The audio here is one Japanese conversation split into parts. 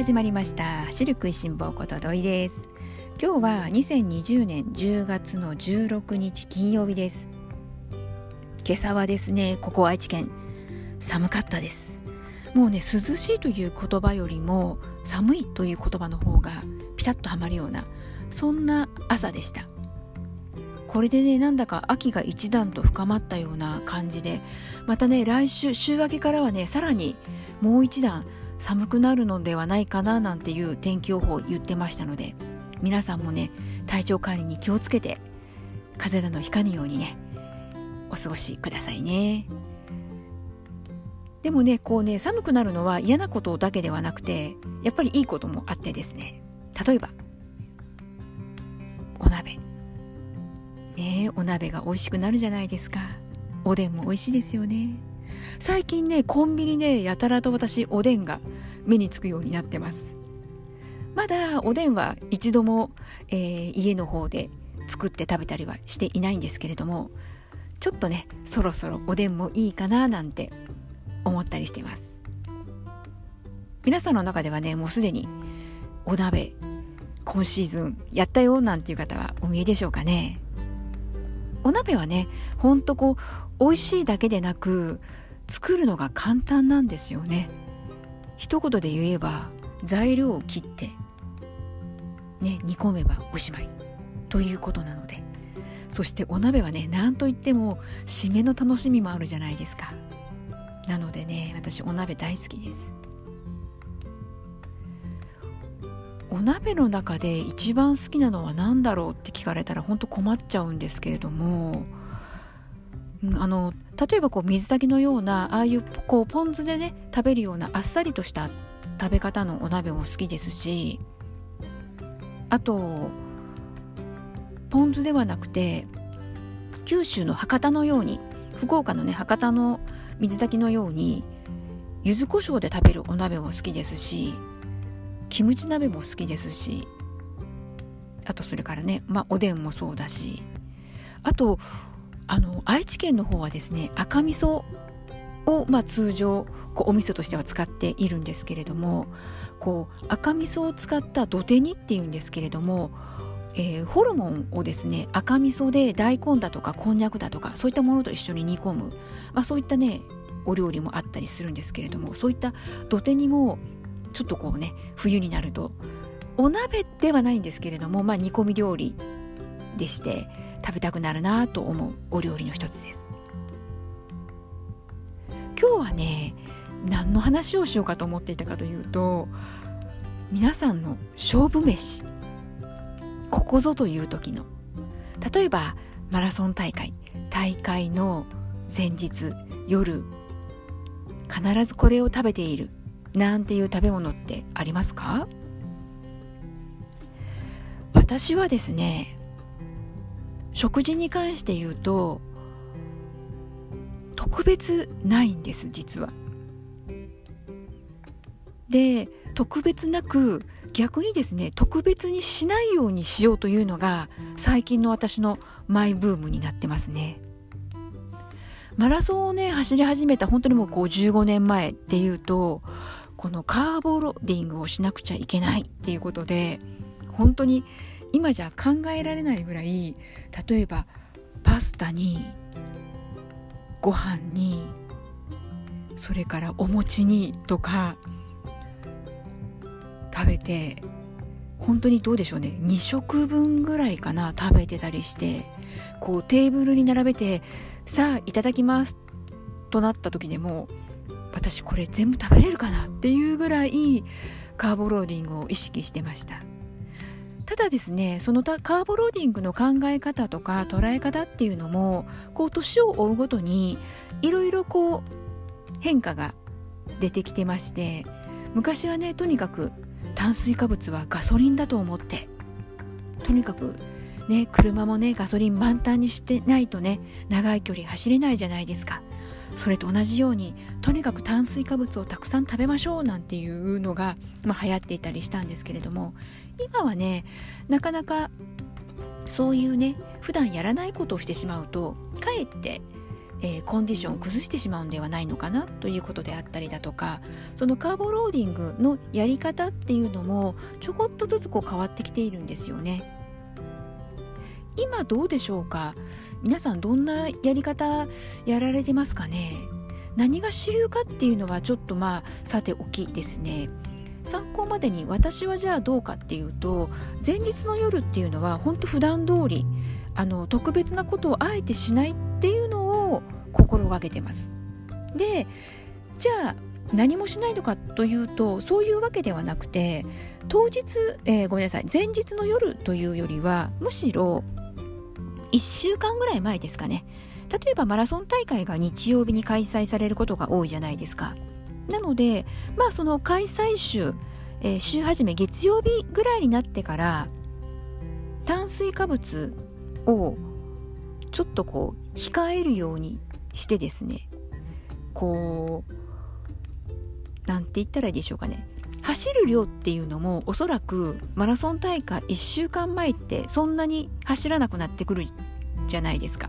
始まりました。走る食いしん坊こと土井です。今日は2020年10月の16日金曜日です。今朝はですねここ愛知県寒かったです。もうね涼しいという言葉よりも寒いという言葉の方がピタッとはまるようなそんな朝でした。これでねなんだか秋が一段と深まったような感じでまたね来週週明けからはねさらにもう一段寒くなるのではないかななんていう天気予報を言ってましたので皆さんもね体調管理に気をつけて風邪などひかぬようにねお過ごしくださいね。でもねこうね寒くなるのは嫌なことだけではなくてやっぱりいいこともあってですね。例えばお鍋。ねお鍋が美味しくなるじゃないですか。おでんも美味しいですよね。最近ねコンビニでやたらと私おでんが目につくようになってます。まだおでんは一度も、えー、家の方で作って食べたりはしていないんですけれどもちょっとねそろそろおでんもいいかななんて思ったりしています。皆さんの中ではねもうすでにお鍋今シーズンやったよなんていう方はお見えでしょうかね。お鍋はねほんとこう美味しいだけでなく作るのが簡単なんですよね。一言で言えば材料を切ってね煮込めばおしまい。ということなので。そしてお鍋はね何といっても締めの楽しみもあるじゃないですか。なのでね私お鍋大好きです。お鍋の中で一番好きなのは何だろうって聞かれたら本当困っちゃうんですけれどもあの例えばこう水炊きのようなああいうこうポン酢でね食べるようなあっさりとした食べ方のお鍋も好きですしあとポン酢ではなくて九州の博多のように福岡のね博多の水炊きのように柚子胡椒で食べるお鍋も好きですしキムチ鍋も好きですしあとそれからね、まあ、おでんもそうだしあとあの愛知県の方はですね赤味噌を、まあ、通常こうお味噌としては使っているんですけれどもこう赤味噌を使った土手煮っていうんですけれども、えー、ホルモンをですね赤味噌で大根だとかこんにゃくだとかそういったものと一緒に煮込む、まあ、そういったねお料理もあったりするんですけれどもそういった土手煮もちょっとこうね冬になるとお鍋ではないんですけれども、まあ、煮込み料理でして食べたくなるなと思うお料理の一つです。今日はね何の話をしようかと思っていたかというと皆さんの勝負飯ここぞという時の例えばマラソン大会大会の前日夜必ずこれを食べているなんていう食べ物ってありますか？私はですね食事に関して言うと特別ないんです実は。で特別なく逆にですね特別にしないようにしようというのが最近の私のマイブームになってますね。マラソンをね走り始めた本当にもうこう15年前っていうとこのカーボローディングをしなくちゃいけないっていうことで本当に今じゃ考えられないぐらい例えばパスタにご飯にそれからお餅にとか食べて本当にどうでしょうね。2食分ぐらいかな食べてたりしてこうテーブルに並べてさあいただきますとなった時でも私これ全部食べれるかなっていうぐらいカーボローディングを意識してました。ただですねそのカーボローディングの考え方とか捉え方っていうのもこう年を追うごとにいろいろこう変化が出てきてまして昔はねとにかく炭水化物はガソリンだと思ってとにかくね車もねガソリン満タンにしてないとね長い距離走れないじゃないですか。それと同じようにとにかく炭水化物をたくさん食べましょうなんていうのが、まあ、流行っていたりしたんですけれども今はねなかなかそういうね普段やらないことをしてしまうとかえってえー、コンディションを崩してしまうんではないのかなということであったりだとかそのカーボローディングのやり方っていうのもちょこっとずつこう変わってきているんですよね。今どうでしょうか？皆さんどんなやり方やられてますかね？何が主流かっていうのはちょっとまあさておきですね。参考までに私はじゃあどうかっていうと前日の夜っていうのは本当普段通りあの特別なことをあえてしないっていうのを心がけてます。でじゃあ何もしないのかというとそういうわけではなくて当日、えー、ごめんなさい。前日の夜というよりはむしろ1週間ぐらい前ですかね。例えばマラソン大会が日曜日に開催されることが多いじゃないですか。なのでまあその開催週、えー、週始め月曜日ぐらいになってから炭水化物をちょっとこう控えるようにしてですね。こう何て言ったらいいでしょうかね。走る量っていうのもおそらくマラソン大会1週間前ってそんなに走らなくなってくるじゃないですか。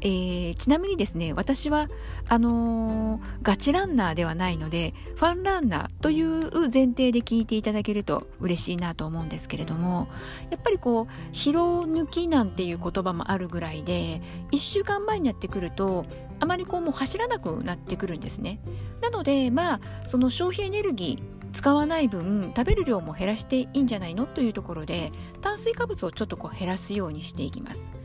えー、ちなみにですね私はあのー、ガチランナーではないのでファンランナーという前提で聞いていただけると嬉しいなと思うんですけれどもやっぱりこう疲労抜きなんていう言葉もあるぐらいで1週間前になってくるとあまりこうもう走らなくなってくるんですね。なのでまあその消費エネルギー使わない分食べる量も減らしていいんじゃないのというところで炭水化物をちょっとこう減らすようにしていきます。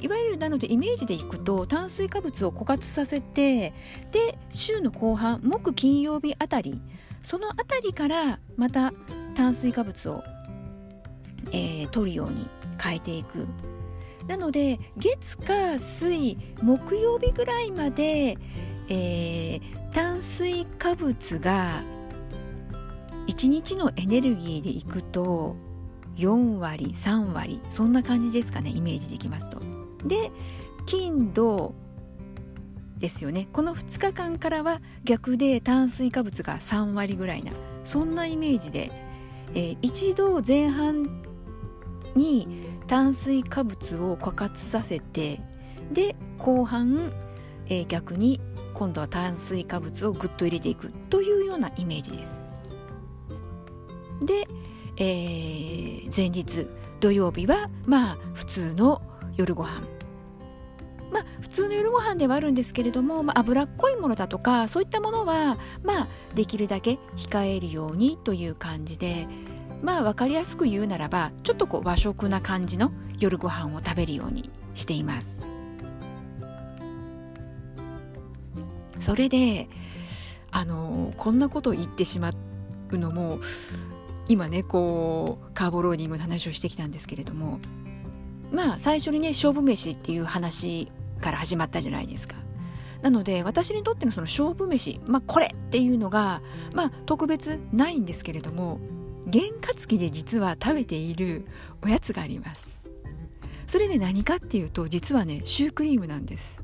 いわゆるなのでイメージでいくと炭水化物を枯渇させてで週の後半木金曜日あたりそのあたりからまた炭水化物を、えー、取るように変えていくなので月火水木曜日ぐらいまで、えー、炭水化物が1日のエネルギーでいくと4割3割そんな感じですかねイメージできますと。で金土ですよねこの2日間からは逆で炭水化物が3割ぐらいなそんなイメージで、えー、一度前半に炭水化物を枯渇させてで後半、えー、逆に今度は炭水化物をぐっと入れていくというようなイメージです。で、えー、前日土曜日はまあ普通の夜ご飯まあ普通の夜ご飯ではあるんですけれども、まあ、脂っこいものだとかそういったものはまあできるだけ控えるようにという感じでまあ分かりやすく言うならばちょっとこう和食な感じの夜ご飯を食べるようにしています。それであのこんなことを言ってしまうのも今ねこうカーボローディングの話をしてきたんですけれどもまあ最初にね勝負飯っていう話から始まったじゃないですか。なので私にとってのその勝負飯、まあ、これっていうのが、まあ、特別ないんですけれども験担ぎで実は食べているおやつがありますそれね何かっていうと実はねシュークリームなんです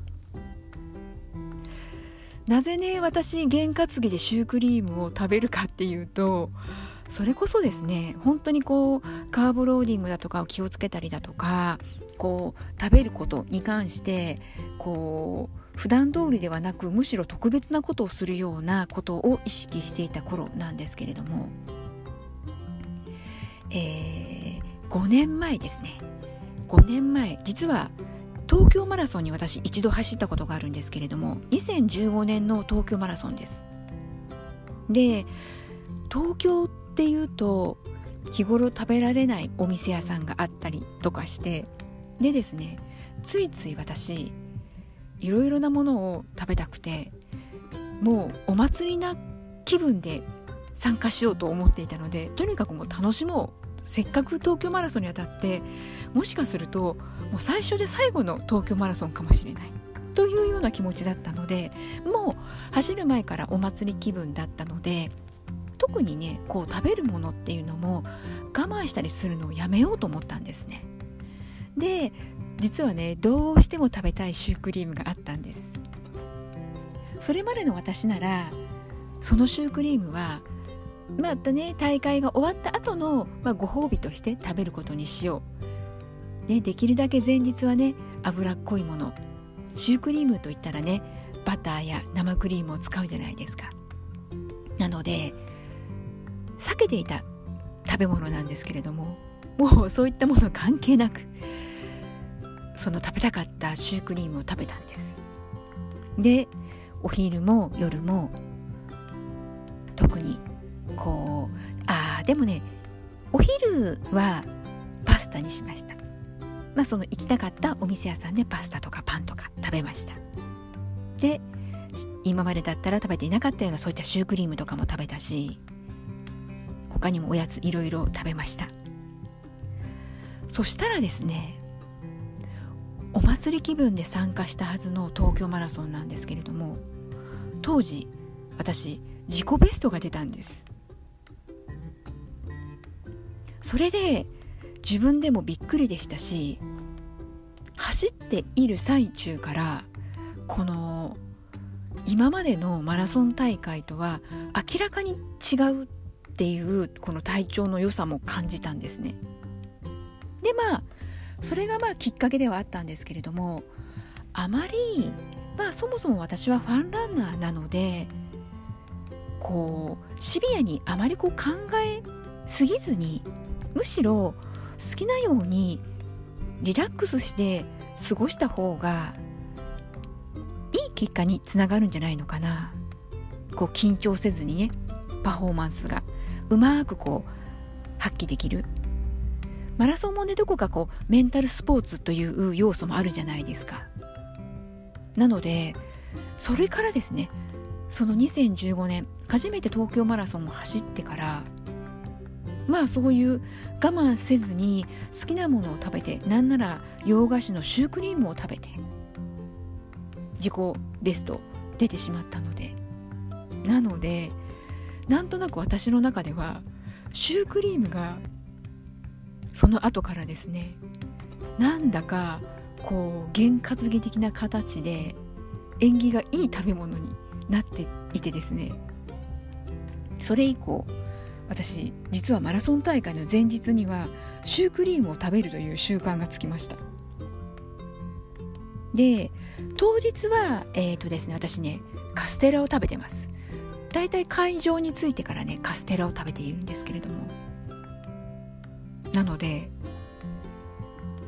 なぜね私験担ぎでシュークリームを食べるかっていうとそれこそですね本当にこうカーボローディングだとかを気をつけたりだとかこう食べることに関してこう普段通りではなくむしろ特別なことをするようなことを意識していた頃なんですけれども、えー、5年前ですね。5年前実は東京マラソンに私一度走ったことがあるんですけれども2015年の東京マラソンです。で東京っていうと日頃食べられないお店屋さんがあったりとかしてでですねついつい私いろいろなものを食べたくてもうお祭りな気分で参加しようと思っていたのでとにかくもう楽しもう。せっかく東京マラソンにあたってもしかするともう最初で最後の東京マラソンかもしれない。というような気持ちだったのでもう走る前からお祭り気分だったので特にねこう食べるものっていうのも我慢したりするのをやめようと思ったんですね。で実はねどうしても食べたいシュークリームがあったんです。それまでの私ならそのシュークリームはまたね大会が終わった後の、まあ、ご褒美として食べることにしよう、ね、できるだけ前日はね脂っこいもの。シュークリームといったらねバターや生クリームを使うじゃないですか。なので避けていた食べ物なんですけれどももうそういったもの関係なくその食べたかったシュークリームを食べたんです。でお昼も夜も特にこうああでもねお昼はパスタにしました。まあその行きたかったお店屋さんでパスタとかパンとか食べました。で今までだったら食べていなかったようなそういったシュークリームとかも食べたし他にもおやついろいろ食べました。そしたらですねお祭り気分で参加したはずの東京マラソンなんですけれども当時私自己ベストが出たんです。それで自分でもびっくりでしたし走っている最中からこの今までのマラソン大会とは明らかに違うっていうこの体調の良さも感じたんですね。でまあそれがまあきっかけではあったんですけれどもあまりまあそもそも私はファンランナーなのでこうシビアにあまりこう考えすぎずにむしろ好きなようにリラックスして過ごした方がいい結果につながるんじゃないのかなこう緊張せずにねパフォーマンスがうまくこう発揮できる。マラソンもねどこかこうメンタルスポーツという要素もあるじゃないですか。なのでそれからですねその2015年初めて東京マラソンを走ってからまあそういう我慢せずに好きなものを食べてなんなら洋菓子のシュークリームを食べて自己ベスト出てしまったので。なのでなんとなく私の中ではシュークリームがその後からですねなんだかこう験担ぎ的な形で縁起がいい食べ物になっていてですね。それ以降私実はマラソン大会の前日にはシュークリームを食べるという習慣がつきました。で当日はえっ、ー、とですね私ねカステラを食べてます。だいたい会場に着いてからねカステラを食べているんですけれども。なので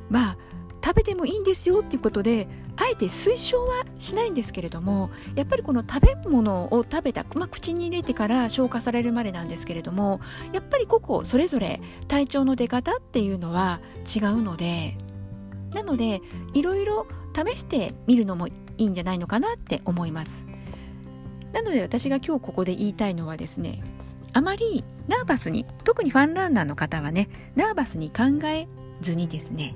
まあ食べてもいいんですよっていうことであえて推奨はしないんですけれどもやっぱりこの食べ物を食べた、まあ、口に入れてから消化されるまでなんですけれどもやっぱり個々それぞれ体調の出方っていうのは違うのでなのでいろいろ試してみるのもいいんじゃないのかなって思います。なので私が今日ここで言いたいのはですねあまりナーバスに特にファンランナーの方はねナーバスに考えずにですね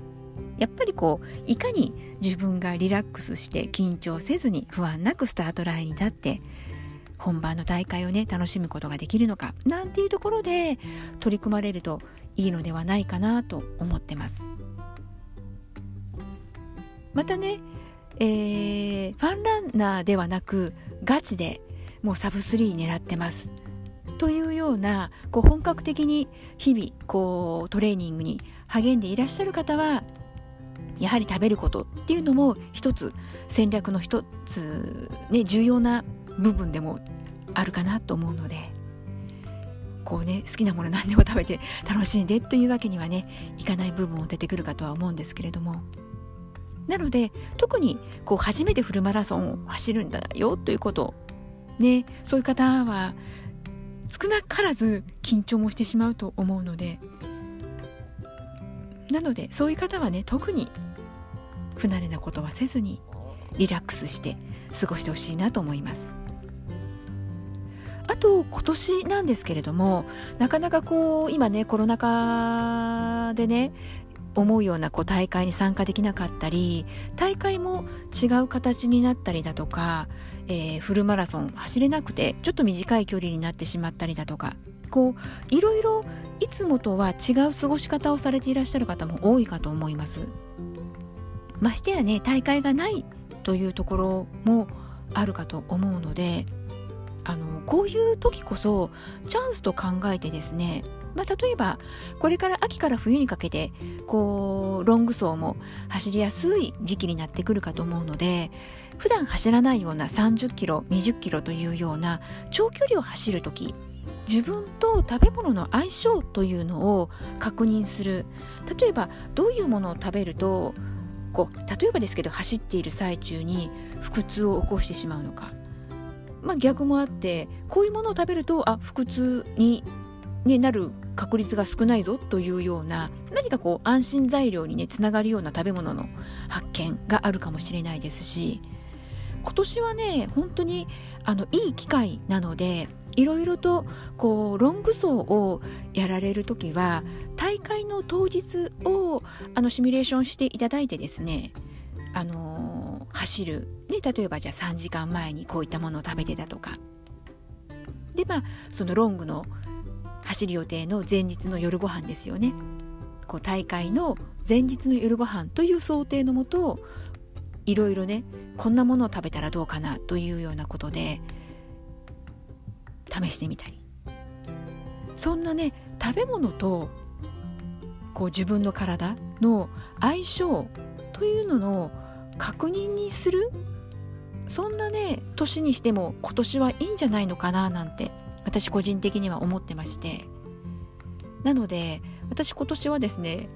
やっぱりこういかに自分がリラックスして緊張せずに不安なくスタートラインに立って本番の大会をね楽しむことができるのかなんていうところで取り組まれるといいのではないかなと思ってます。またね、えー、ファンランナーではなくガチでもうサブ3狙ってます。というようなこう本格的に日々こうトレーニングに励んでいらっしゃる方はやはり食べることっていうのも一つ戦略の一つ、ね、重要な部分でもあるかなと思うのでこうね好きなもの何でも食べて楽しんでというわけにはねいかない部分も出てくるかとは思うんですけれども。なので特にこう初めてフルマラソンを走るんだよということねそういう方は少なからず緊張もしてしまうと思うのでなのでそういう方はね特に不慣れなことはせずにリラックスして過ごしてほしいなと思います。あと今年なんですけれどもなかなかこう今ねコロナ禍でね思うようなこう大会に参加できなかったり大会も違う形になったりだとか、えー、フルマラソン走れなくてちょっと短い距離になってしまったりだとかこういろいろいつもとは違う過ごし方をされていらっしゃる方も多いかと思います。ましてやね大会がないというところもあるかと思うのであのこういう時こそチャンスと考えてですねまあ、例えばこれから秋から冬にかけてこうロング走も走りやすい時期になってくるかと思うので普段走らないような30キロ20キロというような長距離を走る時自分と食べ物の相性というのを確認する。例えばどういうものを食べるとこう例えばですけど走っている最中に腹痛を起こしてしまうのか、まあ、逆もあってこういうものを食べるとあ腹痛に、ね、なる確率が少ないぞというような何かこう安心材料にねつながるような食べ物の発見があるかもしれないですし今年はね本当にあのいい機会なのでいろいろとこうロング走をやられる時は大会の当日をあのシミュレーションしていただいてですねあのー、走る、ね、例えばじゃあ3時間前にこういったものを食べてたとか。でまあそのロングの走る予定の前日の夜ご飯ですよね。こう大会の前日の夜ご飯という想定のもといろいろねこんなものを食べたらどうかなというようなことで試してみたり。そんなね食べ物とこう自分の体の相性というのの確認にする？そんなね年にしても今年はいいんじゃないのかななんて私個人的には思ってまして。なので私今年はですね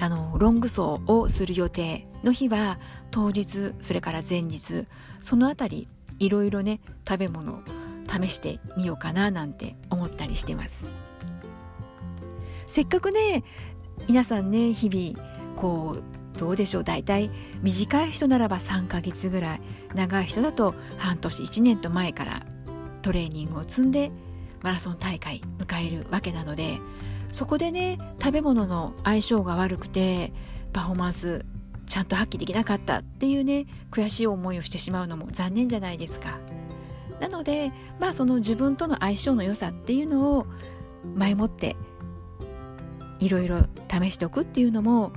あのロング走をする予定の日は当日それから前日そのあたりいろいろね食べ物試してみようかななんて思ったりしてます。せっかくね皆さんね日々こうどうでしょう大体短い人ならば3ヶ月ぐらい長い人だと半年1年と前からトレーニングを積んでマラソン大会迎えるわけなのでそこでね食べ物の相性が悪くてパフォーマンスちゃんと発揮できなかったっていうね悔しい思いをしてしまうのも残念じゃないですか。なのでまあその自分との相性の良さっていうのを前もっていろいろ試しておくっていうのも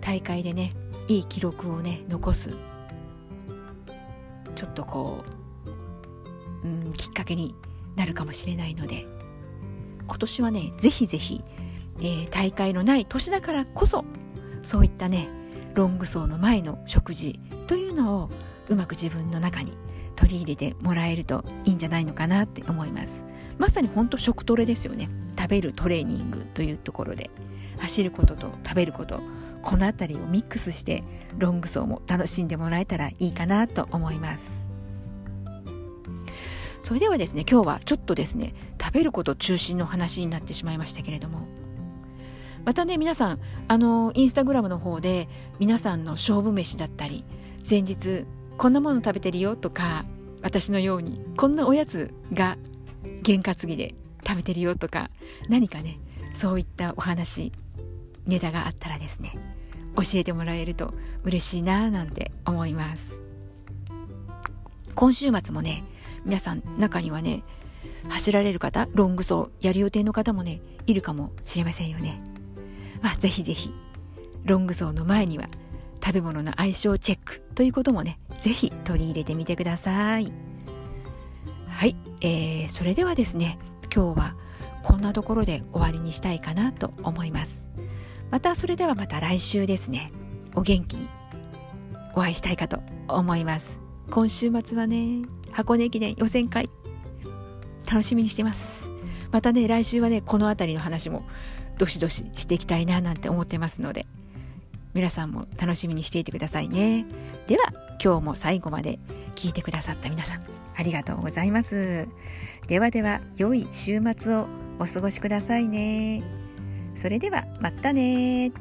大会でねいい記録をね残す。ちょっとこう、うん、きっかけになるかもしれないので今年はねぜひぜひ、えー、大会のない年だからこそそういったねロング走の前の食事というのをうまく自分の中に取り入れてもらえるといいんじゃないのかなって思います。まさに本当食トレですよね。食べるトレーニングというところで走ることと食べることこの辺りをミックスしてロング走も楽しんでもらえたらいいかなと思います。それではですね今日はちょっとですね食べること中心の話になってしまいましたけれども。またね皆さんあのインスタグラムの方で皆さんの勝負飯だったり前日こんなもの食べてるよとか私のようにこんなおやつが験担ぎで食べてるよとか何かねそういったお話ネタがあったらですね教えてもらえると嬉しいななんて思います。今週末もね皆さん中にはね走られる方ロング走やる予定の方もねいるかもしれませんよね。まあぜひぜひロング走の前には食べ物の相性チェックということもねぜひ取り入れてみてください。はい、えー、それではですね今日はこんなところで終わりにしたいかなと思います。またそれではまた来週ですね。お元気にお会いしたいかと思います。今週末はね。箱根駅伝予選会楽しみにしてます。またね来週はねこの辺りの話もどしどししていきたいななんて思ってますので皆さんも楽しみにしていてくださいね。では今日も最後まで聞いてくださった皆さんありがとうございます。ではでは良い週末をお過ごしくださいね。それではまたね